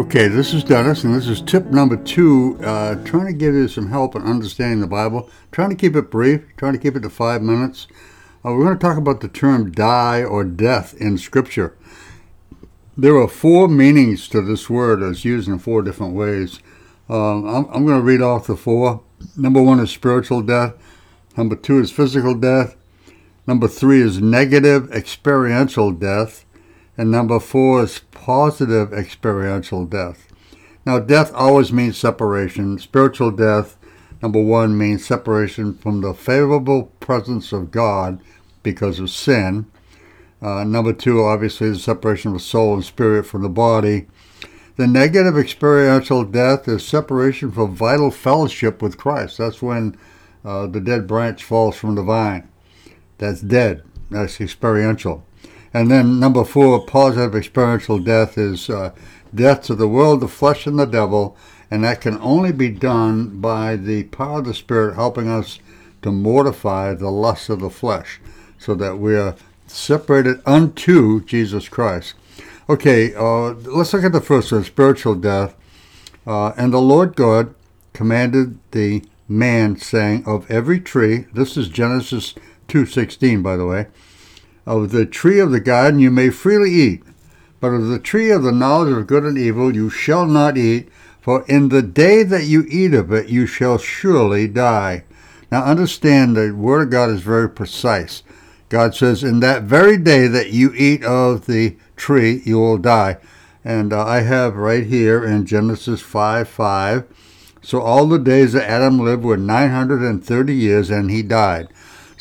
Okay, this is Dennis, and this is tip number two. Uh, trying to give you some help in understanding the Bible. Trying to keep it brief, trying to keep it to five minutes. Uh, we're going to talk about the term die or death in Scripture. There are four meanings to this word as used in four different ways. Um, I'm, I'm going to read off the four. Number one is spiritual death. Number two is physical death. Number three is negative experiential death. And number four is positive experiential death. Now, death always means separation. Spiritual death, number one, means separation from the favorable presence of God because of sin. Uh, number two, obviously, is separation of soul and spirit from the body. The negative experiential death is separation from vital fellowship with Christ. That's when uh, the dead branch falls from the vine. That's dead. That's experiential. And then number four, positive experiential death is uh, death to the world, the flesh, and the devil, and that can only be done by the power of the Spirit helping us to mortify the lusts of the flesh, so that we are separated unto Jesus Christ. Okay, uh, let's look at the first one, spiritual death. Uh, and the Lord God commanded the man, saying, "Of every tree." This is Genesis two sixteen, by the way of the tree of the garden you may freely eat, but of the tree of the knowledge of good and evil you shall not eat, for in the day that you eat of it you shall surely die. Now understand the Word of God is very precise. God says, In that very day that you eat of the tree, you will die. And uh, I have right here in Genesis 5 5. So all the days that Adam lived were 930 years, and he died.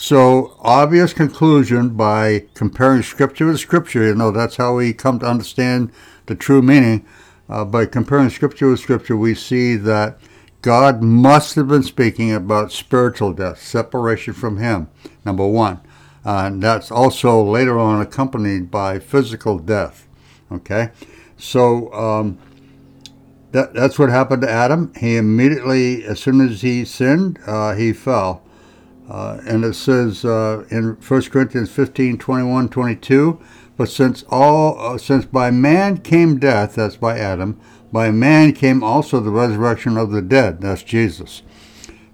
So, obvious conclusion by comparing Scripture with Scripture, you know, that's how we come to understand the true meaning. Uh, by comparing Scripture with Scripture, we see that God must have been speaking about spiritual death, separation from Him, number one. Uh, and that's also later on accompanied by physical death. Okay? So, um, that, that's what happened to Adam. He immediately, as soon as he sinned, uh, he fell. Uh, and it says uh, in 1 Corinthians 15, 21, 22, but since all, uh, since by man came death, that's by Adam, by man came also the resurrection of the dead, that's Jesus.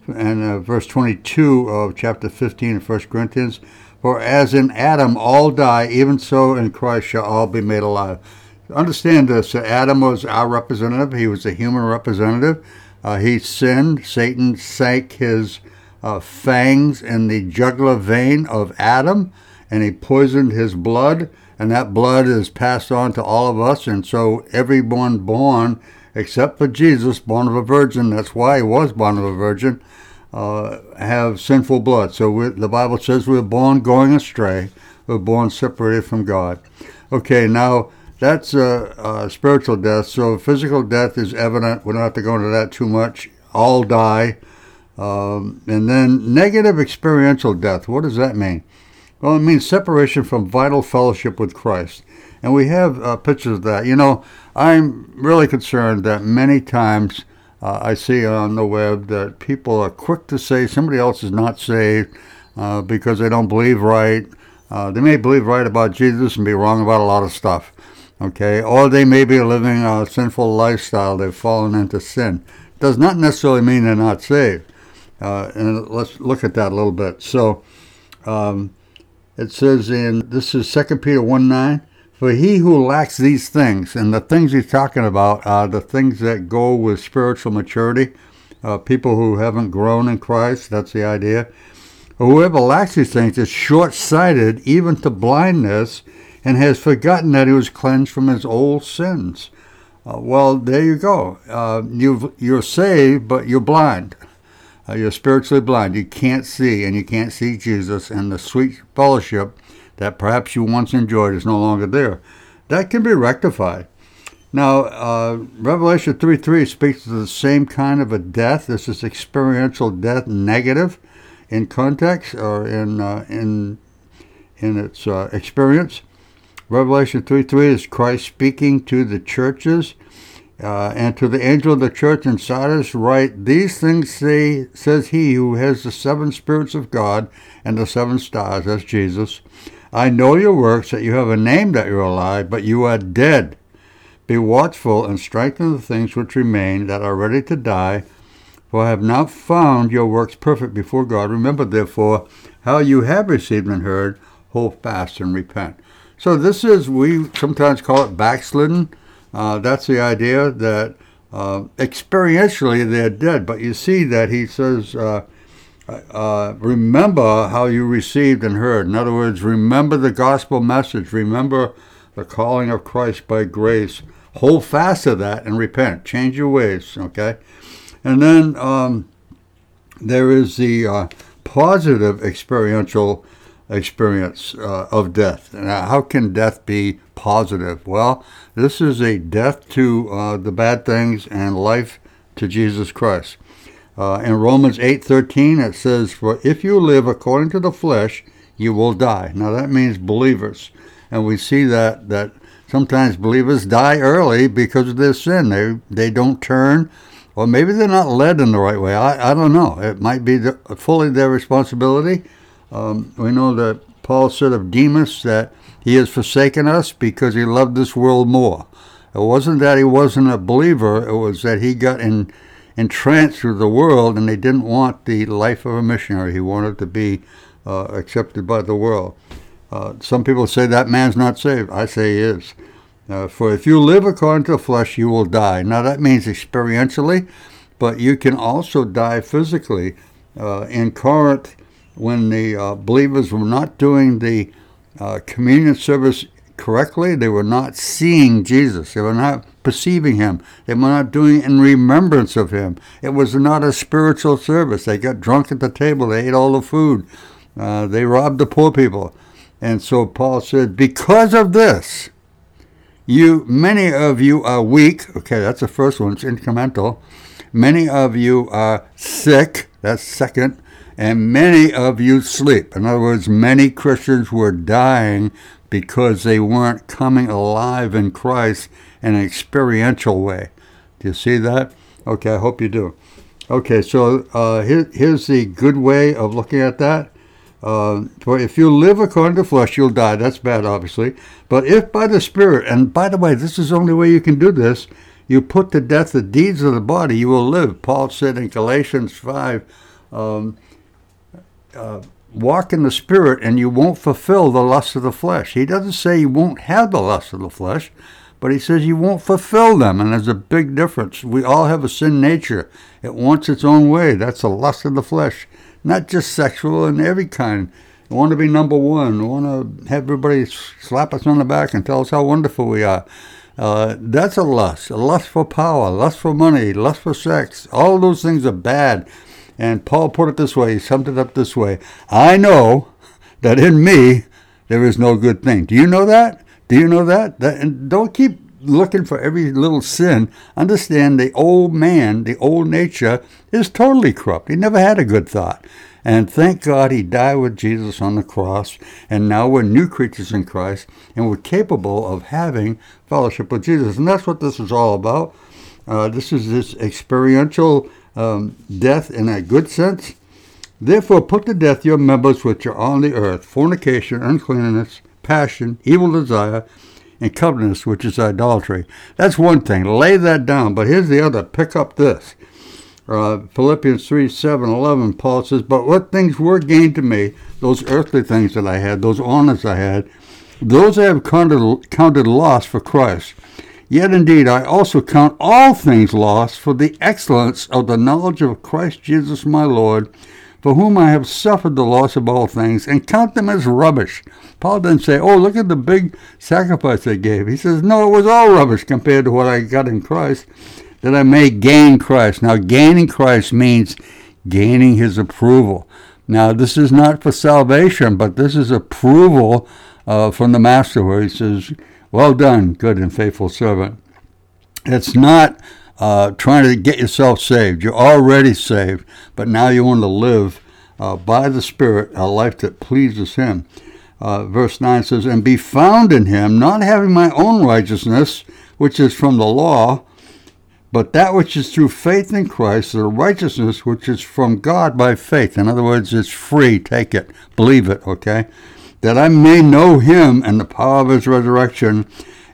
And uh, verse 22 of chapter 15 of 1 Corinthians, for as in Adam all die, even so in Christ shall all be made alive. Understand this, Adam was our representative. He was a human representative. Uh, he sinned. Satan sank his uh, fangs in the jugular vein of Adam, and he poisoned his blood, and that blood is passed on to all of us. And so everyone born, except for Jesus, born of a virgin, that's why he was born of a virgin, uh, have sinful blood. So the Bible says we're born going astray, we're born separated from God. Okay, now that's a, a spiritual death. So physical death is evident. We don't have to go into that too much. All die. Um, and then negative experiential death. What does that mean? Well, it means separation from vital fellowship with Christ. And we have uh, pictures of that. You know, I'm really concerned that many times uh, I see on the web that people are quick to say somebody else is not saved uh, because they don't believe right. Uh, they may believe right about Jesus and be wrong about a lot of stuff. Okay, or they may be living a sinful lifestyle. They've fallen into sin. Does not necessarily mean they're not saved. Uh, and let's look at that a little bit. So um, it says in, this is 2 Peter 1 9, for he who lacks these things, and the things he's talking about are the things that go with spiritual maturity, uh, people who haven't grown in Christ, that's the idea. Whoever lacks these things is short sighted, even to blindness, and has forgotten that he was cleansed from his old sins. Uh, well, there you go. Uh, you you're saved, but you're blind. Uh, you're spiritually blind. You can't see, and you can't see Jesus, and the sweet fellowship that perhaps you once enjoyed is no longer there. That can be rectified. Now, uh, Revelation 3 3 speaks to the same kind of a death. This is experiential death, negative in context or in, uh, in, in its uh, experience. Revelation 3 3 is Christ speaking to the churches uh, and to the angel of the church in Sardis write, These things say, says he who has the seven spirits of God and the seven stars, that's Jesus. I know your works, that you have a name that you're alive, but you are dead. Be watchful and strengthen the things which remain that are ready to die, for I have not found your works perfect before God. Remember, therefore, how you have received and heard, hold fast and repent. So this is, we sometimes call it backslidden. Uh, that's the idea that uh, experientially they're dead. But you see that he says, uh, uh, remember how you received and heard. In other words, remember the gospel message. Remember the calling of Christ by grace. Hold fast to that and repent. Change your ways, okay? And then um, there is the uh, positive experiential experience uh, of death. Now, how can death be positive? Well, this is a death to uh, the bad things and life to Jesus Christ. Uh, in Romans 8:13 it says, "For if you live according to the flesh, you will die." Now that means believers, and we see that that sometimes believers die early because of their sin. They they don't turn, or maybe they're not led in the right way. I, I don't know. It might be the, fully their responsibility. Um, we know that Paul said of Demas that he has forsaken us because he loved this world more. It wasn't that he wasn't a believer. It was that he got in entranced with the world, and they didn't want the life of a missionary. He wanted to be uh, accepted by the world. Uh, some people say that man's not saved. I say he is. Uh, for if you live according to the flesh, you will die. Now that means experientially, but you can also die physically. Uh, in Corinth, when the uh, believers were not doing the uh, communion service correctly, they were not seeing Jesus. They were not perceiving him. They were not doing in remembrance of him. It was not a spiritual service. They got drunk at the table. They ate all the food. Uh, they robbed the poor people. And so Paul said, because of this, you many of you are weak. Okay, that's the first one. It's incremental. Many of you are sick. That's second. And many of you sleep. In other words, many Christians were dying because they weren't coming alive in Christ in an experiential way. Do you see that? Okay, I hope you do. Okay, so uh, here, here's the good way of looking at that. Uh, for if you live according to flesh, you'll die. That's bad, obviously. But if by the Spirit, and by the way, this is the only way you can do this, you put to death the deeds of the body, you will live. Paul said in Galatians 5, um, uh, walk in the Spirit and you won't fulfill the lust of the flesh. He doesn't say you won't have the lust of the flesh, but he says you won't fulfill them. And there's a big difference. We all have a sin nature, it wants its own way. That's the lust of the flesh, not just sexual and every kind. We want to be number one. We want to have everybody slap us on the back and tell us how wonderful we are. Uh, that's a lust, a lust for power, lust for money, lust for sex. All those things are bad. And Paul put it this way, he summed it up this way I know that in me there is no good thing. Do you know that? Do you know that? that and don't keep looking for every little sin. Understand the old man, the old nature, is totally corrupt. He never had a good thought. And thank God he died with Jesus on the cross, and now we're new creatures in Christ, and we're capable of having fellowship with Jesus. And that's what this is all about. Uh, this is this experiential um, death in a good sense. Therefore, put to death your members which are on the earth fornication, uncleanness, passion, evil desire, and covetousness, which is idolatry. That's one thing. Lay that down. But here's the other. Pick up this. Uh, Philippians 3 7 11, Paul says, But what things were gained to me, those earthly things that I had, those honors I had, those I have counted, counted loss for Christ. Yet indeed I also count all things lost for the excellence of the knowledge of Christ Jesus my Lord, for whom I have suffered the loss of all things, and count them as rubbish. Paul didn't say, Oh, look at the big sacrifice they gave. He says, No, it was all rubbish compared to what I got in Christ, that I may gain Christ. Now, gaining Christ means gaining his approval. Now, this is not for salvation, but this is approval uh, from the Master, where he says, well done, good and faithful servant. It's not uh, trying to get yourself saved. You're already saved, but now you want to live uh, by the Spirit a life that pleases Him. Uh, verse 9 says, And be found in Him, not having my own righteousness, which is from the law, but that which is through faith in Christ, the righteousness which is from God by faith. In other words, it's free. Take it, believe it, okay? That I may know him and the power of his resurrection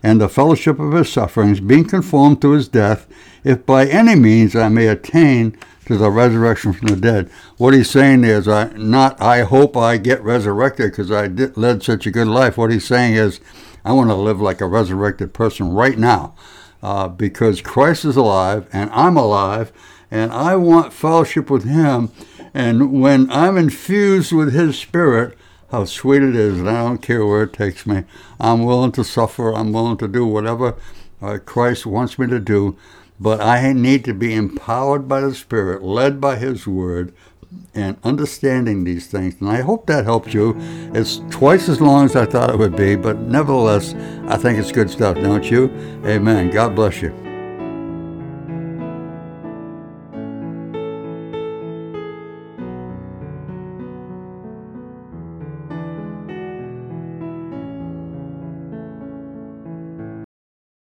and the fellowship of his sufferings, being conformed to his death, if by any means I may attain to the resurrection from the dead. What he's saying is, I not I hope I get resurrected because I did, led such a good life. What he's saying is, I want to live like a resurrected person right now, uh, because Christ is alive and I'm alive, and I want fellowship with Him. And when I'm infused with His Spirit, how sweet it is, and I don't care where it takes me. I'm willing to suffer. I'm willing to do whatever uh, Christ wants me to do but I need to be empowered by the Spirit, led by His Word, and understanding these things. And I hope that helped you. It's twice as long as I thought it would be, but nevertheless, I think it's good stuff, don't you? Amen. God bless you.